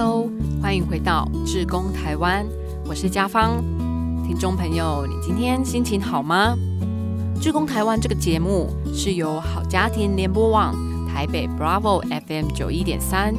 Hello，欢迎回到志工台湾，我是家芳。听众朋友，你今天心情好吗？志工台湾这个节目是由好家庭联播网、台北 Bravo FM 九一点三、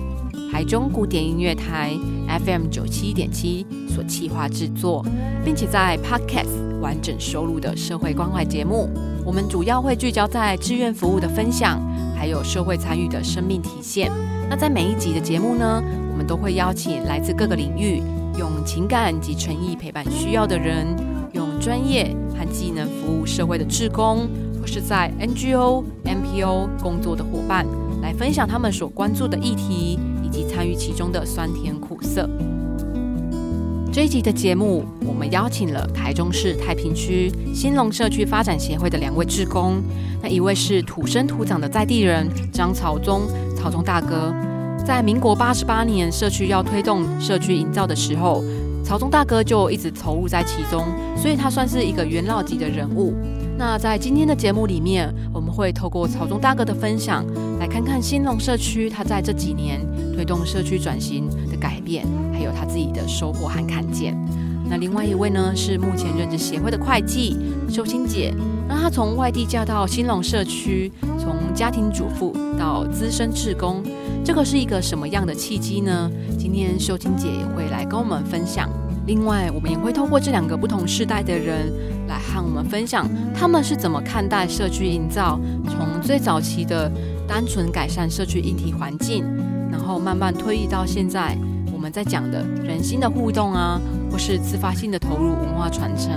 台中古典音乐台 FM 九七点七所企划制作，并且在 Podcast 完整收录的社会关怀节目。我们主要会聚焦在志愿服务的分享，还有社会参与的生命体现。那在每一集的节目呢，我们都会邀请来自各个领域，用情感及诚意陪伴需要的人，用专业和技能服务社会的志工，或是在 NGO、MPO 工作的伙伴，来分享他们所关注的议题，以及参与其中的酸甜苦涩。这一集的节目，我们邀请了台中市太平区新隆社区发展协会的两位志工，那一位是土生土长的在地人张朝忠，朝忠大哥，在民国八十八年社区要推动社区营造的时候，朝忠大哥就一直投入在其中，所以他算是一个元老级的人物。那在今天的节目里面，我们会透过朝忠大哥的分享，来看看新隆社区他在这几年推动社区转型的改变，还有他自己的收获和看见。那另外一位呢，是目前任职协会的会计秀清姐。那她从外地嫁到新隆社区，从家庭主妇到资深志工，这个是一个什么样的契机呢？今天秀清姐也会来跟我们分享。另外，我们也会透过这两个不同世代的人来和我们分享，他们是怎么看待社区营造，从最早期的单纯改善社区议题环境，然后慢慢推移到现在我们在讲的人心的互动啊，或是自发性的投入文化传承，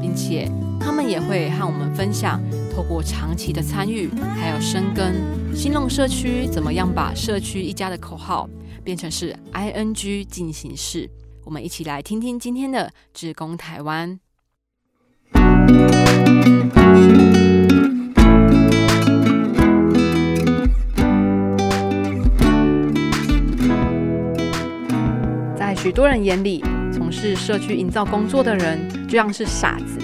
并且他们也会和我们分享，透过长期的参与还有深耕，新隆社区怎么样把社区一家的口号变成是 ING 进行式。我们一起来听听今天的志工台湾。在许多人眼里，从事社区营造工作的人就像是傻子。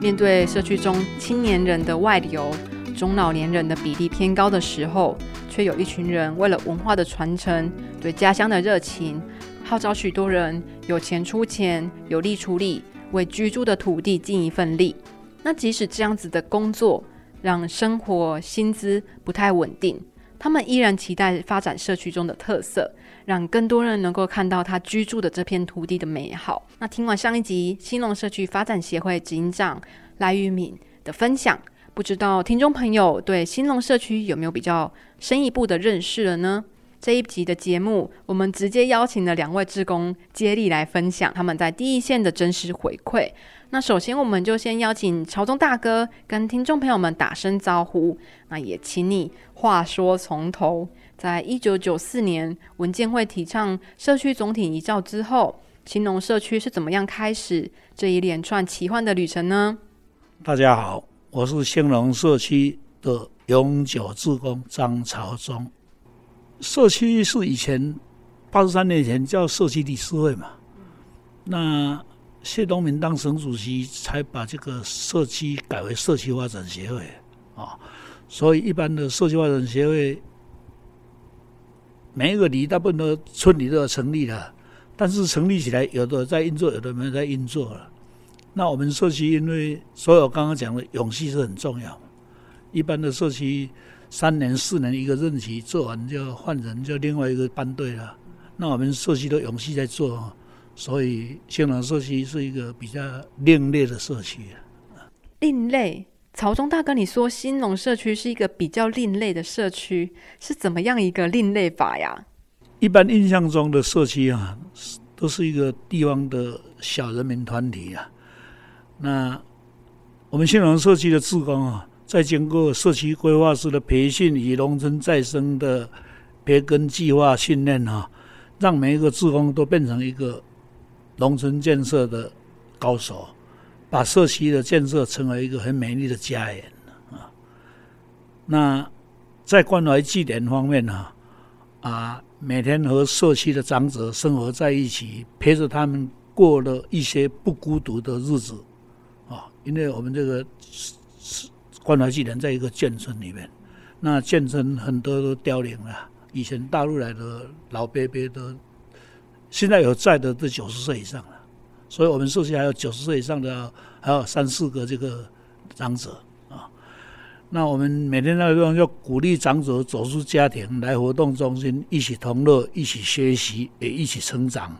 面对社区中青年人的外流、中老年人的比例偏高的时候，却有一群人为了文化的传承、对家乡的热情。号召许多人有钱出钱，有力出力，为居住的土地尽一份力。那即使这样子的工作让生活薪资不太稳定，他们依然期待发展社区中的特色，让更多人能够看到他居住的这片土地的美好。那听完上一集新隆社区发展协会执行长赖玉敏的分享，不知道听众朋友对新隆社区有没有比较深一步的认识了呢？这一集的节目，我们直接邀请了两位志工接力来分享他们在第一线的真实回馈。那首先，我们就先邀请朝中大哥跟听众朋友们打声招呼。那也请你话说从头，在一九九四年文件会提倡社区总体遗照之后，青农社区是怎么样开始这一连串奇幻的旅程呢？大家好，我是兴隆社区的永久志工张朝忠。社区是以前八十三年前叫社区理事会嘛，那谢东明当省主席才把这个社区改为社区发展协会啊，所以一般的社区发展协会每一个里大部分都村里都要成立了，但是成立起来有的在运作，有的没有在运作了。那我们社区因为所有刚刚讲的勇气是很重要，一般的社区。三年四年一个任期做完就换人，就另外一个班队了。那我们社区都勇气在做，所以新郎社区是一个比较另类的社区啊。另类，曹中大哥，你说新隆社区是一个比较另类的社区，是怎么样一个另类法呀？一般印象中的社区啊，都是一个地方的小人民团体啊。那我们新农社区的志工啊。在经过社区规划师的培训与农村再生的培根计划训练啊，让每一个职工都变成一个农村建设的高手，把社区的建设成为一个很美丽的家园啊。那在关怀祭典方面呢，啊，每天和社区的长者生活在一起，陪着他们过了一些不孤独的日子啊，因为我们这个是。关怀技能在一个建村里面，那建村很多都凋零了。以前大陆来的老伯伯都现在有在的都九十岁以上了，所以我们社区还有九十岁以上的，还有三四个这个长者啊。那我们每天那个要鼓励长者走出家庭来活动中心，一起同乐，一起学习，也一起成长。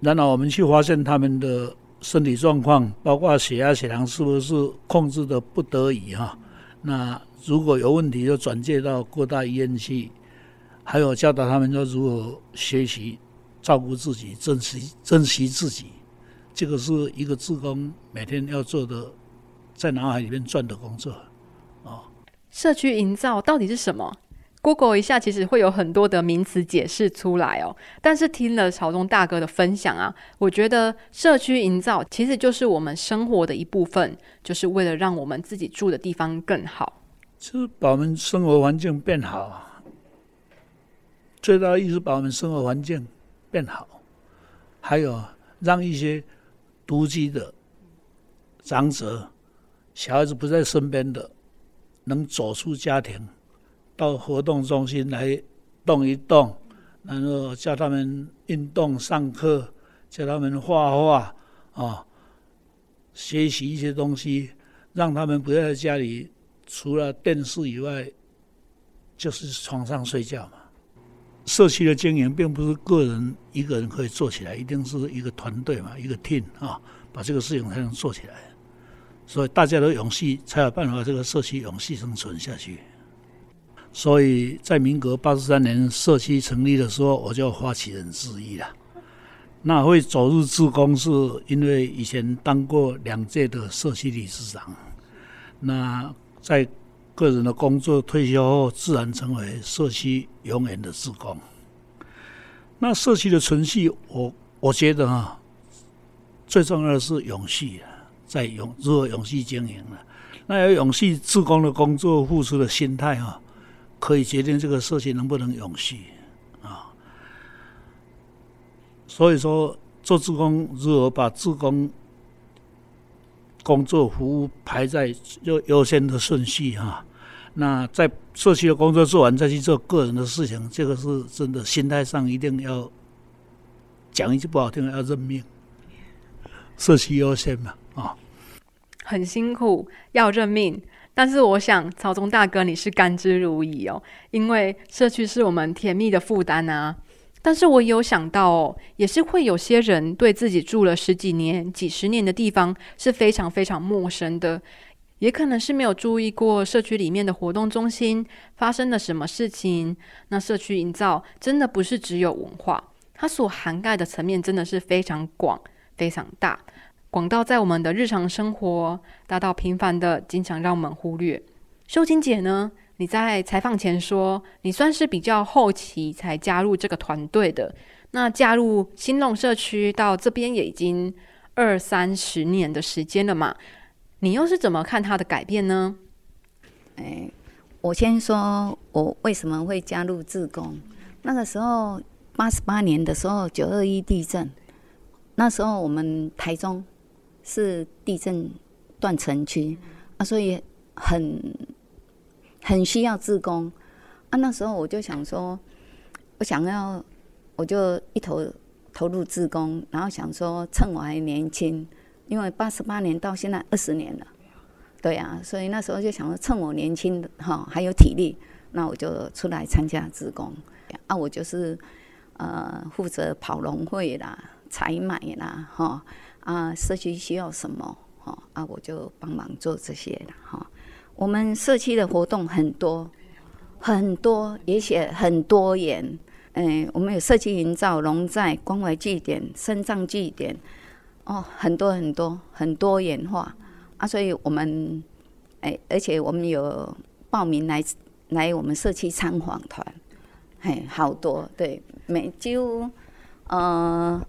然后我们去发现他们的身体状况，包括血压、血糖是不是控制的不得已哈？那如果有问题，就转介到各大医院去。还有教导他们要如何学习、照顾自己、珍惜、珍惜自己。这个是一个志工每天要做的，在脑海里面转的工作。哦，社区营造到底是什么？Google 一下，其实会有很多的名词解释出来哦。但是听了朝中大哥的分享啊，我觉得社区营造其实就是我们生活的一部分，就是为了让我们自己住的地方更好，就是把我们生活环境变好。最大的意思把我们生活环境变好，还有让一些独居的长者、小孩子不在身边的，能走出家庭。到活动中心来动一动，然后叫他们运动、上课，叫他们画画啊，学习一些东西，让他们不要在家里除了电视以外，就是床上睡觉嘛。社区的经营并不是个人一个人可以做起来，一定是一个团队嘛，一个 team 啊，把这个事情才能做起来。所以大家都勇气，才有办法这个社区勇气生存下去。所以在民国八十三年社区成立的时候，我就发起人之一了。那会走入自工，是因为以前当过两届的社区理事长。那在个人的工作退休后，自然成为社区永远的职工。那社区的存续，我我觉得啊，最重要的是永续，在永如何永续经营了。那有永续自工的工作付出的心态啊。可以决定这个社区能不能永续啊？所以说，做志工如何把志工工作服务排在优优先的顺序哈？那在社区的工作做完，再去做个人的事情，这个是真的心态上一定要讲一句不好听的，要认命，社区优先嘛啊！很辛苦，要认命。但是我想，曹中大哥你是甘之如饴哦，因为社区是我们甜蜜的负担啊。但是我有想到哦，也是会有些人对自己住了十几年、几十年的地方是非常非常陌生的，也可能是没有注意过社区里面的活动中心发生了什么事情。那社区营造真的不是只有文化，它所涵盖的层面真的是非常广、非常大。广到在我们的日常生活，大到平凡的，经常让我们忽略。秀清姐呢？你在采访前说，你算是比较后期才加入这个团队的。那加入新弄社区到这边也已经二三十年的时间了嘛？你又是怎么看他的改变呢？哎，我先说我为什么会加入自工。那个时候八十八年的时候，九二一地震，那时候我们台中。是地震断层区啊，所以很很需要自工啊。那时候我就想说，我想要我就一头投入自工，然后想说趁我还年轻，因为八十八年到现在二十年了，对呀，所以那时候就想说趁我年轻的哈还有体力，那我就出来参加职工啊。我就是呃负责跑农会啦、采买啦，哈。啊，社区需要什么？哈啊，我就帮忙做这些了哈。我们社区的活动很多很多，而且很多元。嗯，我们有社区营造、龙寨关怀据点、生葬据点，哦，很多很多，很多元化啊。所以我们哎，而且我们有报名来来我们社区参访团，嘿，好多对，每就呃。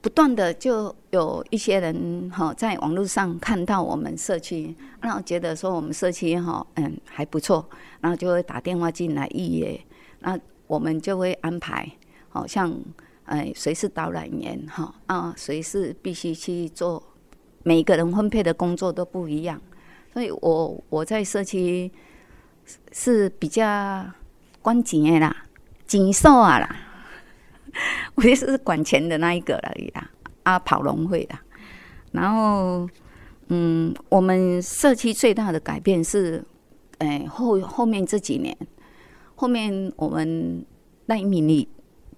不断的就有一些人哈，在网络上看到我们社区，然后觉得说我们社区哈嗯还不错，然后就会打电话进来预约，那我们就会安排，好像哎谁是导览员哈啊谁是必须去做，每个人分配的工作都不一样，所以我我在社区是比较关钱的啦，紧手啊啦，我就是管钱的那一个而已啦，啊，跑龙会的。然后，嗯，我们社区最大的改变是，哎，后后面这几年，后面我们赖敏理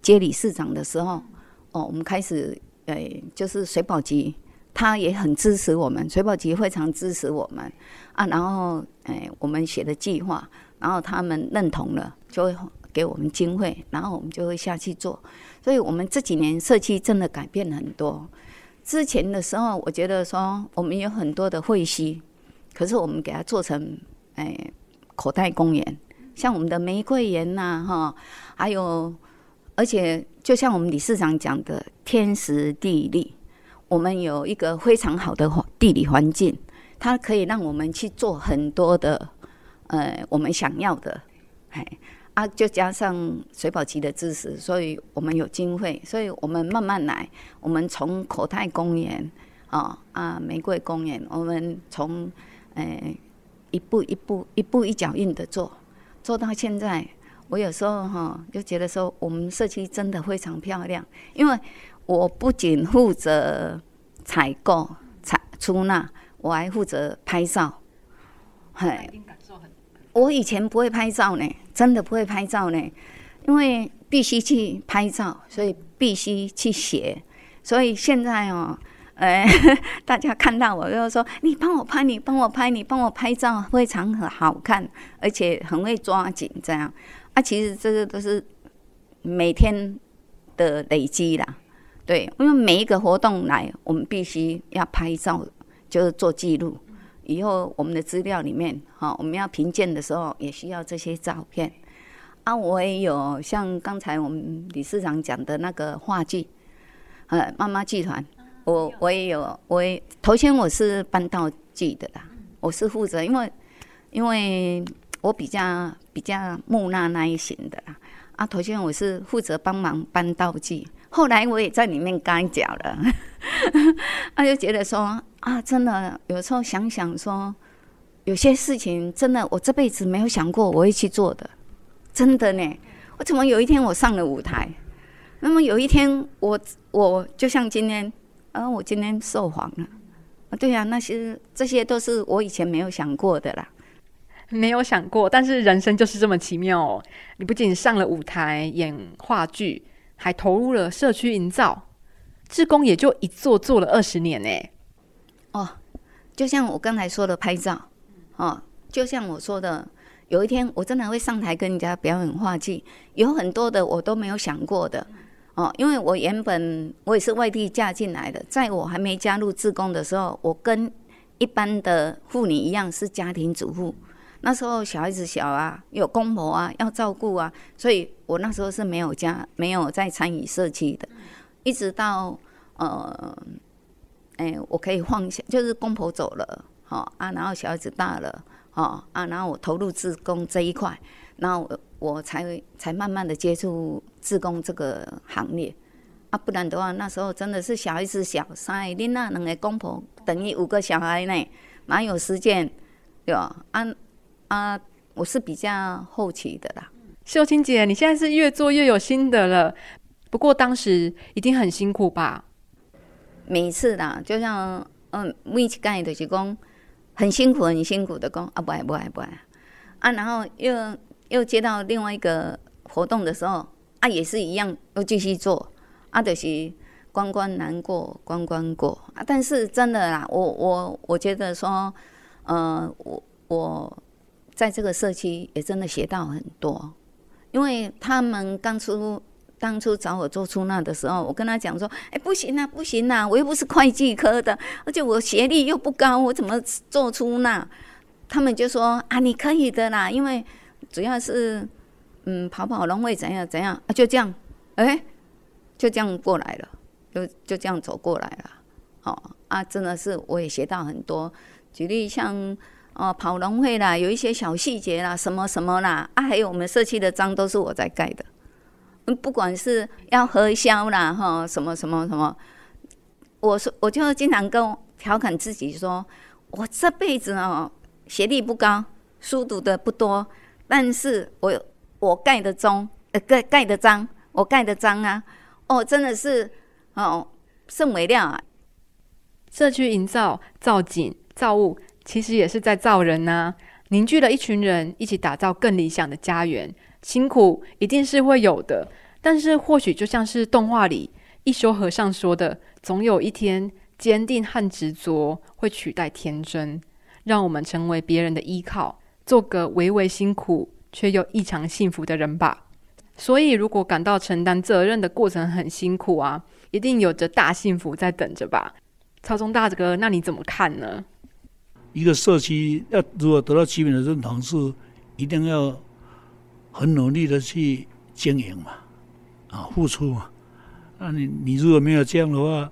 接理事长的时候，哦，我们开始，哎，就是水保局，他也很支持我们，水保局非常支持我们啊。然后，哎，我们写的计划，然后他们认同了，就会给我们经费，然后我们就会下去做。所以我们这几年社区真的改变很多。之前的时候，我觉得说我们有很多的会息，可是我们给它做成哎口袋公园，像我们的玫瑰园呐，哈，还有而且就像我们理事长讲的，天时地利，我们有一个非常好的地理环境，它可以让我们去做很多的呃我们想要的，哎。啊，就加上水保局的支持，所以我们有经费，所以我们慢慢来。我们从口泰公园啊啊玫瑰公园，我们从诶一步一步一步一脚印的做，做到现在。我有时候哈就觉得说，我们社区真的非常漂亮，因为我不仅负责采购、采出纳，我还负责拍照，嘿。我以前不会拍照呢，真的不会拍照呢，因为必须去拍照，所以必须去写。所以现在哦，呃，大家看到我就说：“你帮我拍，你帮我拍，你帮我拍照，非常好看，而且很会抓紧。”这样啊，其实这个都是每天的累积啦。对，因为每一个活动来，我们必须要拍照，就是做记录。以后我们的资料里面，哈，我们要评鉴的时候也需要这些照片。啊，我也有像刚才我们理事长讲的那个话剧，呃，妈妈剧团，我我也有，我也头先我是搬道具的啦，我是负责，因为因为我比较比较木讷那一型的啦。啊，头先我是负责帮忙搬道具，后来我也在里面干脚了，他 就觉得说。啊，真的，有时候想想说，有些事情真的，我这辈子没有想过我会去做的，真的呢。我怎么有一天我上了舞台？那么有一天我我就像今天，啊，我今天受访了，啊，对呀，那些这些都是我以前没有想过的啦，没有想过。但是人生就是这么奇妙哦，你不仅上了舞台演话剧，还投入了社区营造，志工也就一做做了二十年呢。哦，就像我刚才说的拍照，哦，就像我说的，有一天我真的会上台跟人家表演话剧，有很多的我都没有想过的，哦，因为我原本我也是外地嫁进来的，在我还没加入自工的时候，我跟一般的妇女一样是家庭主妇，那时候小孩子小啊，有公婆啊要照顾啊，所以我那时候是没有家没有在参与社区的，一直到呃。哎，我可以放下，就是公婆走了，好啊，然后小孩子大了，好啊，然后我投入自工这一块，然后我我才才慢慢的接触自工这个行业，啊，不然的话，那时候真的是小孩子小，三个囡那两个公婆等于五个小孩呢，哪有时间，对吧？啊啊，我是比较后期的啦。秀清姐，你现在是越做越有心得了，不过当时一定很辛苦吧？每次啦，就像嗯，每次干就是讲很辛苦、很辛苦的工啊，不爱不爱不爱啊，然后又又接到另外一个活动的时候啊，也是一样，又继续做啊，就是关关难过关关过啊。但是真的啦，我我我觉得说，呃，我我在这个社区也真的学到很多，因为他们刚出。当初找我做出纳的时候，我跟他讲说：“哎，不行啊，不行啊，我又不是会计科的，而且我学历又不高，我怎么做出纳？”他们就说：“啊，你可以的啦，因为主要是嗯跑跑龙会怎样怎样啊，就这样，哎，就这样过来了，就就这样走过来了。哦啊，真的是我也学到很多。举例像哦跑龙会啦，有一些小细节啦，什么什么啦，啊，还有我们社区的章都是我在盖的。”嗯不管是要核销啦，哈，什么什么什么，我说我就经常跟调侃自己说，我这辈子哦，学历不高，书读的不多，但是我我盖的章，呃盖盖的章，我盖的章啊，哦，真的是哦，甚为亮啊！社区营造、造景、造物，其实也是在造人呐。凝聚了一群人，一起打造更理想的家园。辛苦一定是会有的，但是或许就像是动画里一休和尚说的：“总有一天，坚定和执着会取代天真，让我们成为别人的依靠，做个微微辛苦却又异常幸福的人吧。”所以，如果感到承担责任的过程很辛苦啊，一定有着大幸福在等着吧？超中大哥，那你怎么看呢？一个社区要如果得到居民的认同，是一定要很努力的去经营嘛，啊，付出嘛。那你你如果没有这样的话，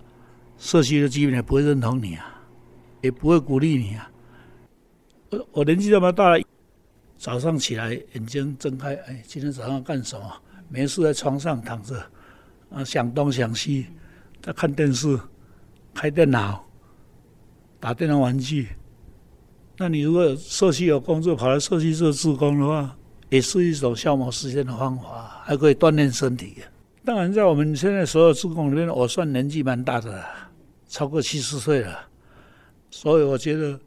社区的居民也不会认同你啊，也不会鼓励你啊。我我年纪这么大了。早上起来，眼睛睁开，哎，今天早上干什么？没事，在床上躺着，啊，想东想西，在看电视、开电脑、打电脑玩具。那你如果社区有工作，跑来社区做志工的话，也是一种消磨时间的方法，还可以锻炼身体。当然，在我们现在所有志工里面，我算年纪蛮大的了，超过七十岁了，所以我觉得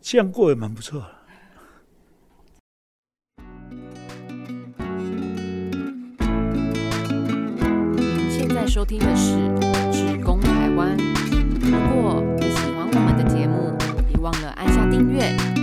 这样过也蛮不错。收听的是《职工台湾》。音乐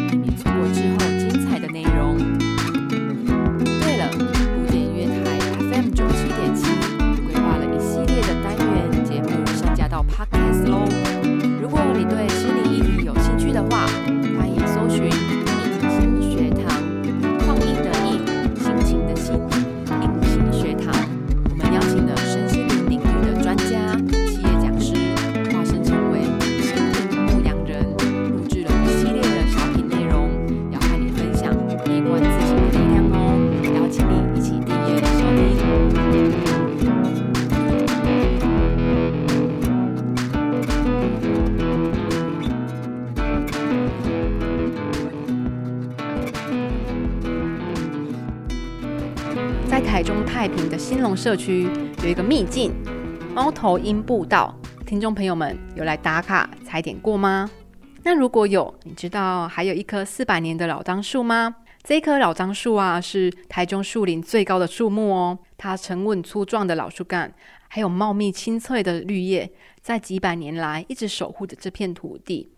太平的兴隆社区有一个秘境——猫头鹰步道，听众朋友们有来打卡踩点过吗？那如果有，你知道还有一棵四百年的老樟树吗？这棵老樟树啊，是台中树林最高的树木哦。它沉稳粗壮的老树干，还有茂密青翠的绿叶，在几百年来一直守护着这片土地。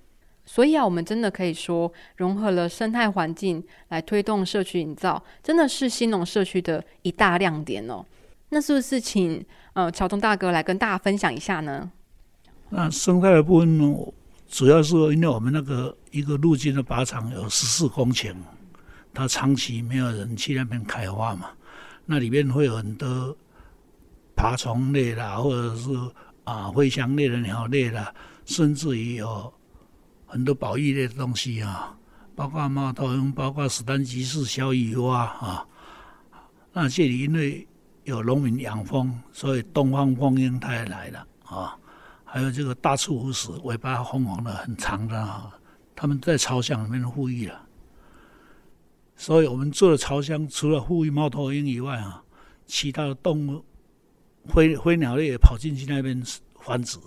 所以啊，我们真的可以说，融合了生态环境来推动社区营造，真的是新农社区的一大亮点哦。那是不是请呃乔东大哥来跟大家分享一下呢？那生态的部分呢，主要是因为我们那个一个路径的靶场有十四公顷，它长期没有人去那边开发嘛，那里面会有很多爬虫类啦，或者是啊飞翔类的鸟类啦，甚至于有。很多保育类的东西啊，包括猫头鹰，包括史丹吉士小雨蛙啊。那这里因为有农民养蜂，所以东方蜂鹰它也来了啊。还有这个大赤狐石，尾巴红红的，很长的啊。他们在巢箱里面孵育了，所以我们做的巢箱除了孵育猫头鹰以外啊，其他的动物飞飞鸟类也跑进去那边繁殖。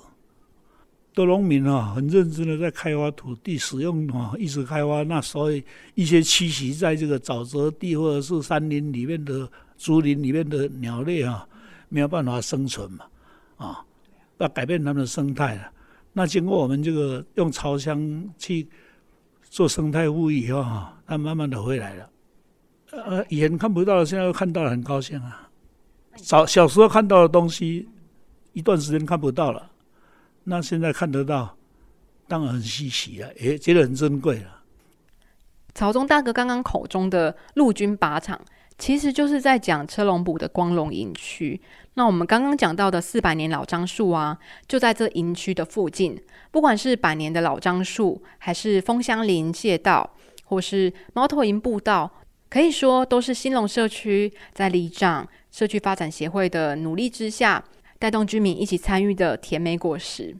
的农民啊，很认真的在开发土地，使用啊，一直开发。那所以一些栖息在这个沼泽地或者是山林里面的竹林里面的鸟类啊，没有办法生存嘛，啊，要改变它们的生态了。那经过我们这个用巢箱去做生态护理以后啊，它慢慢的回来了。呃，以前看不到，现在又看到了，很高兴啊。早小时候看到的东西，一段时间看不到了。那现在看得到，当然很稀奇了，也觉得很珍贵了。曹宗大哥刚刚口中的陆军靶场，其实就是在讲车龙埔的光荣营区。那我们刚刚讲到的四百年老樟树啊，就在这营区的附近。不管是百年的老樟树，还是枫香林界道，或是猫头鹰步道，可以说都是新隆社区在里长社区发展协会的努力之下。带动居民一起参与的甜美果实。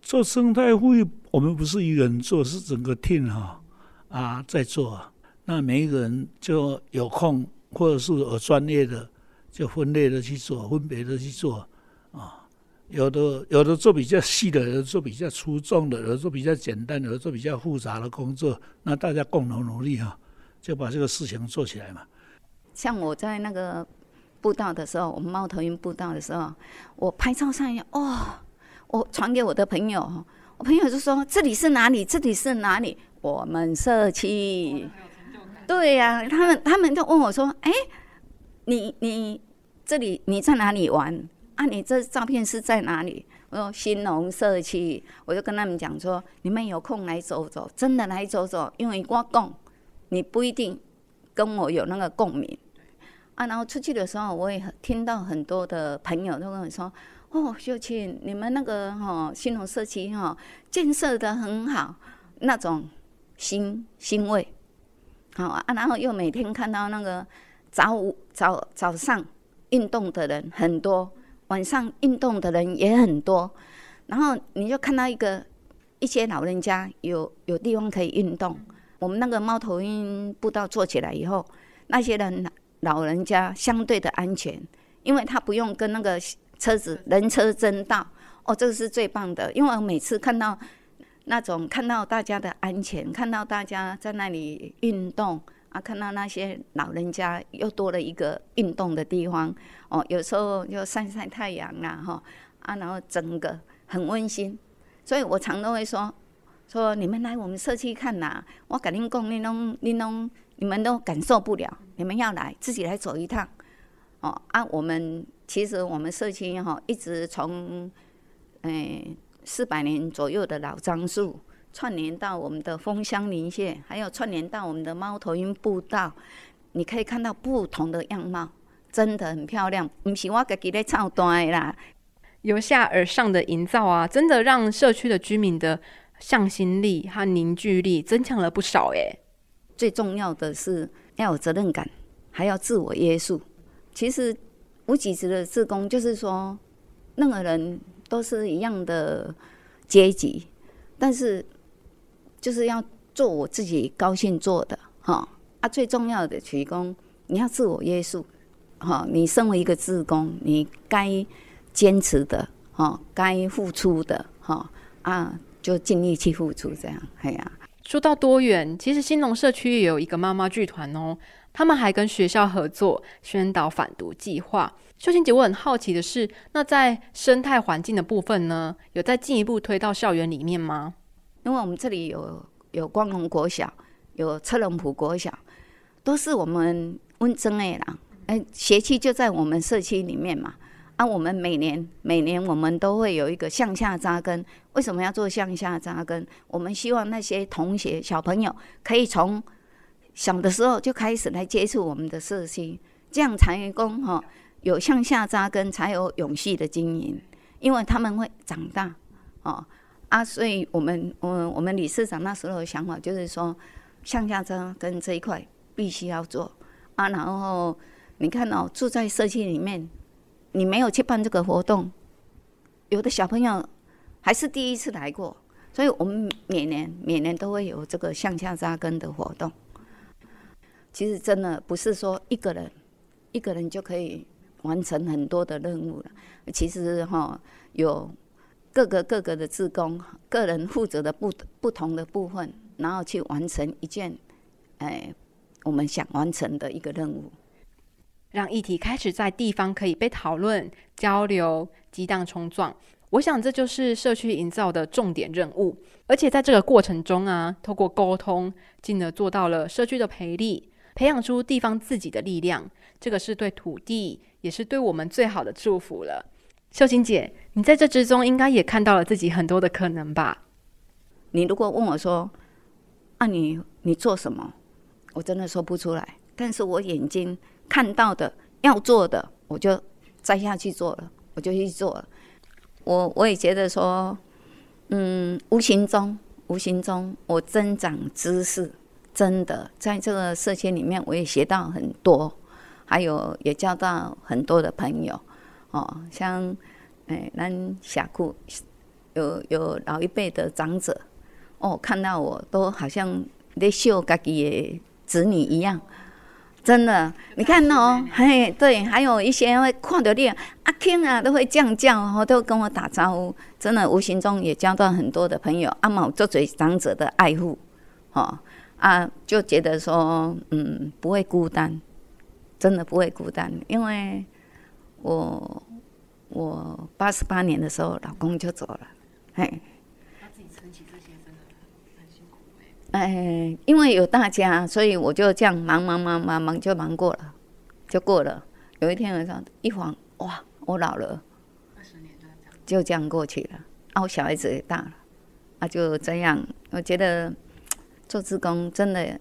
做生态护育，我们不是一个人做，是整个 team 哈啊在做。那每一个人就有空，或者是有专业的，就分类的去做，分别的去做啊，有的有的做比较细的，有的做比较粗重的，有的做比较简单，有的做比较复杂的工作，那大家共同努力哈，就把这个事情做起来嘛。像我在那个步道的时候，我们猫头鹰步道的时候，我拍照上去，哦，我传给我的朋友，我朋友就说这里是哪里？这里是哪里？我们社区。对呀，他们他们就问我说：“哎，你你这里你在哪里玩啊？你这照片是在哪里？”我说：“新农社区。”我就跟他们讲说：“你们有空来走走，真的来走走，因为我讲你不一定跟我有那个共鸣”然后出去的时候，我也听到很多的朋友都跟我说：“哦，秀琴，你们那个哈新农社区哈建设的很好，那种欣欣慰。”好啊，然后又每天看到那个早午早早上运动的人很多，晚上运动的人也很多，然后你就看到一个一些老人家有有地方可以运动。我们那个猫头鹰步道做起来以后，那些人老人家相对的安全，因为他不用跟那个车子人车争道。哦，这个是最棒的，因为我每次看到。那种看到大家的安全，看到大家在那里运动啊，看到那些老人家又多了一个运动的地方哦，有时候又晒晒太阳啊，哈啊，然后整个很温馨，所以我常都会说说你们来我们社区看呐，我跟您讲，你弄你拢你们都感受不了，你们要来自己来走一趟哦啊，我们其实我们社区哈一直从诶。四百年左右的老樟树，串联到我们的枫香林线，还有串联到我们的猫头鹰步道，你可以看到不同的样貌，真的很漂亮。不是我自己在唱单的啦，由下而上的营造啊，真的让社区的居民的向心力和凝聚力增强了不少。哎，最重要的是要有责任感，还要自我约束。其实无几职的自工就是说，任何人。都是一样的阶级，但是就是要做我自己高兴做的哈啊！最重要的提供你要自我约束哈，你身为一个职工，你该坚持的哈，该付出的哈啊，就尽力去付出这样。哎呀，说到多元，其实新农社区也有一个妈妈剧团哦。他们还跟学校合作宣导反毒计划。秀清姐，我很好奇的是，那在生态环境的部分呢，有再进一步推到校园里面吗？因为我们这里有有光荣国小，有车龙埔国小，都是我们温增诶啦。哎，学区就在我们社区里面嘛。啊，我们每年每年我们都会有一个向下扎根。为什么要做向下扎根？我们希望那些同学小朋友可以从小的时候就开始来接触我们的社区，这样才工哈有向下扎根，才有永续的经营。因为他们会长大，哦啊，所以我们我我们理事长那时候的想法就是说，向下扎根这一块必须要做啊。然后你看哦，住在社区里面，你没有去办这个活动，有的小朋友还是第一次来过，所以我们每年每年都会有这个向下扎根的活动。其实真的不是说一个人一个人就可以完成很多的任务了。其实哈，有各个各个的职工，个人负责的不不同的部分，然后去完成一件，哎，我们想完成的一个任务，让议题开始在地方可以被讨论、交流、激荡冲撞。我想这就是社区营造的重点任务。而且在这个过程中啊，透过沟通，进而做到了社区的培力。培养出地方自己的力量，这个是对土地，也是对我们最好的祝福了。秀琴姐，你在这之中应该也看到了自己很多的可能吧？你如果问我说：“啊，你你做什么？”我真的说不出来。但是我眼睛看到的要做的，我就摘下去做了，我就去做了。我我也觉得说，嗯，无形中，无形中我增长知识。真的，在这个社区里面，我也学到很多，还有也交到很多的朋友。哦，像哎，咱峡谷有有老一辈的长者，哦，看到我都好像在秀自己的子女一样，真的，你看哦，嘿，对，还有一些会看到你阿 King 啊，都会这样叫，哦，都跟我打招呼。真的，无形中也交到很多的朋友。阿毛做嘴长者的爱护，哦啊，就觉得说，嗯，不会孤单，真的不会孤单，因为我我八十八年的时候，老公就走了，嘿。哎，因为有大家，所以我就这样忙忙忙忙忙就忙过了，就过了。有一天晚上一晃，哇，我老了，二十年就这样过去了。啊，我小孩子也大了，啊，就这样。我觉得做志工真的，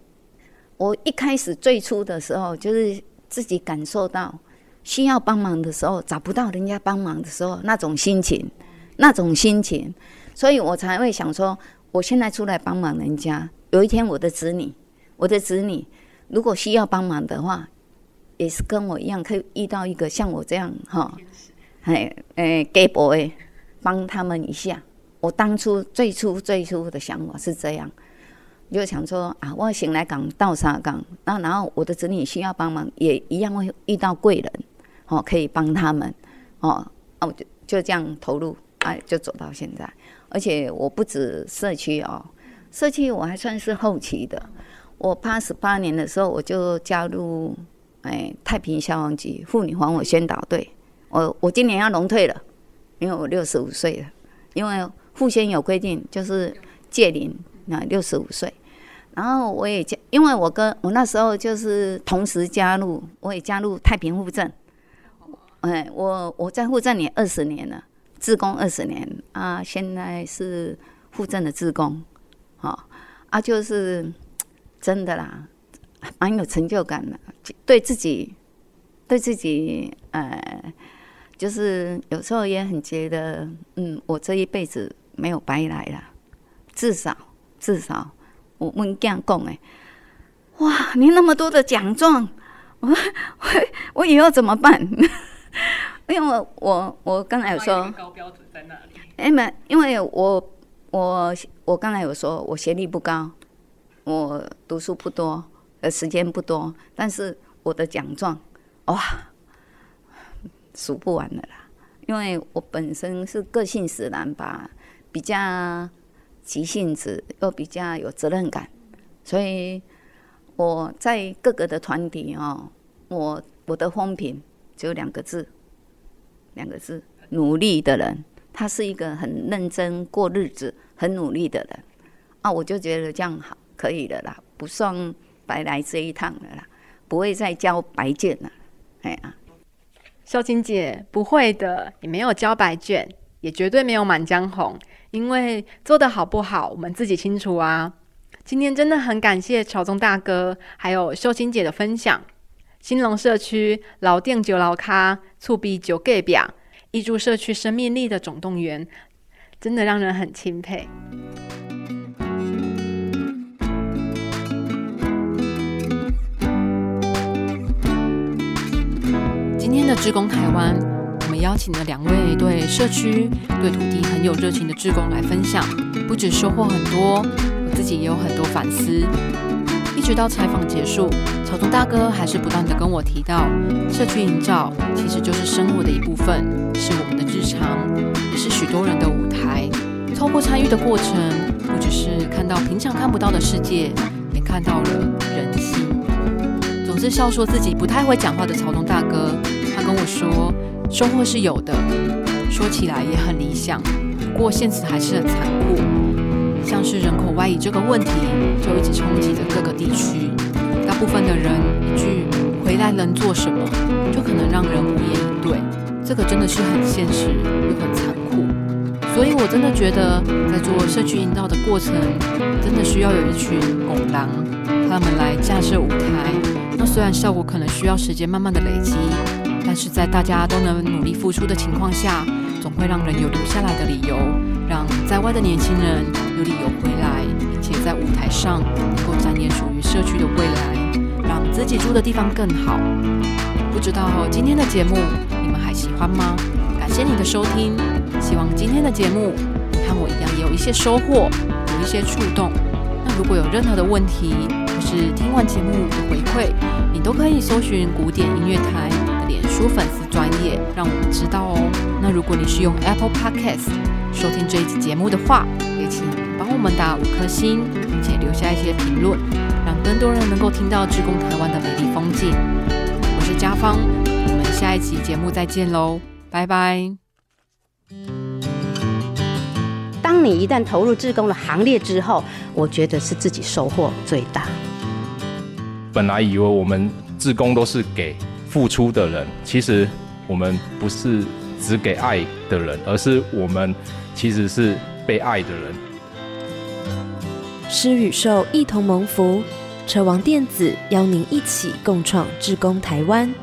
我一开始最初的时候，就是自己感受到需要帮忙的时候，找不到人家帮忙的时候，那种心情，那种心情，所以我才会想说，我现在出来帮忙人家。有一天，我的子女，我的子女如果需要帮忙的话，也是跟我一样，可以遇到一个像我这样哈，哎哎，给 boy 帮他们一下。我当初最初最初的想法是这样，就想说啊，我醒来港到沙港，那然后我的子女需要帮忙，也一样会遇到贵人，哦，可以帮他们，哦，那我就就这样投入，哎，就走到现在。而且我不止社区哦。社区我还算是后期的，我八十八年的时候我就加入哎太平消防局妇女防火宣导队，我我今年要龙退了，因为我六十五岁了，因为妇宣有规定就是届龄那六十五岁，然后我也加，因为我跟我那时候就是同时加入，我也加入太平户政，哎我我在户政也二十年了，自工二十年。啊，现在是户政的自工。哦，啊，就是真的啦，蛮有成就感的，对自己，对自己，呃，就是有时候也很觉得，嗯，我这一辈子没有白来了，至少，至少，我们这样讲哎，哇，你那么多的奖状，我我我以后怎么办？因为我我刚才有说高标准在那里，哎没，因为我。我我刚才有说，我学历不高，我读书不多，呃，时间不多，但是我的奖状，哇，数不完的啦。因为我本身是个性使然吧，比较急性子，又比较有责任感，所以我在各个的团体哦，我我的风评只有两个字，两个字，努力的人。他是一个很认真过日子、很努力的人啊，我就觉得这样好，可以的啦，不算白来这一趟了啦，不会再交白卷了。哎呀，秀琴姐不会的，你没有交白卷，也绝对没有满江红，因为做的好不好，我们自己清楚啊。今天真的很感谢乔宗大哥还有秀琴姐的分享，新隆社区老店酒老咖醋比酒盖表。挹注社区生命力的总动员，真的让人很钦佩。今天的志工台湾，我们邀请了两位对社区、对土地很有热情的志工来分享，不止收获很多，我自己也有很多反思。一直到采访结束，草东大哥还是不断的跟我提到，社区营造其实就是生活的一部分，是我们的日常，也是许多人的舞台。透过参与的过程，不只是看到平常看不到的世界，也看到了人心。总是笑说自己不太会讲话的草东大哥，他跟我说，收获是有的，说起来也很理想，不过现实还是很残酷。像是人口外移这个问题，就一直冲击着各个地区。大部分的人一句“回来能做什么”，就可能让人无言以对。这个真的是很现实又很残酷。所以我真的觉得，在做社区营造的过程，真的需要有一群拱狼，他们来架设舞台。那虽然效果可能需要时间慢慢的累积，但是在大家都能努力付出的情况下，总会让人有留下来的理由。让在外的年轻人有理由回来，并且在舞台上能够展演属于社区的未来，让自己住的地方更好。不知道今天的节目你们还喜欢吗？感谢你的收听，希望今天的节目你和我一样也有一些收获，有一些触动。那如果有任何的问题，或是听完节目的回馈，你都可以搜寻古典音乐台的脸书粉丝专业，让我们知道哦。那如果你是用 Apple Podcast 收听这一集节目的话，也请帮我们打五颗星，并且留下一些评论，让更多人能够听到志工台湾的美丽风景。我是家芳，我们下一期节目再见喽，拜拜。当你一旦投入志工的行列之后，我觉得是自己收获最大。本来以为我们志工都是给付出的人，其实我们不是只给爱的人，而是我们其实是被爱的人。施与兽一同蒙福，车王电子邀您一起共创志工台湾。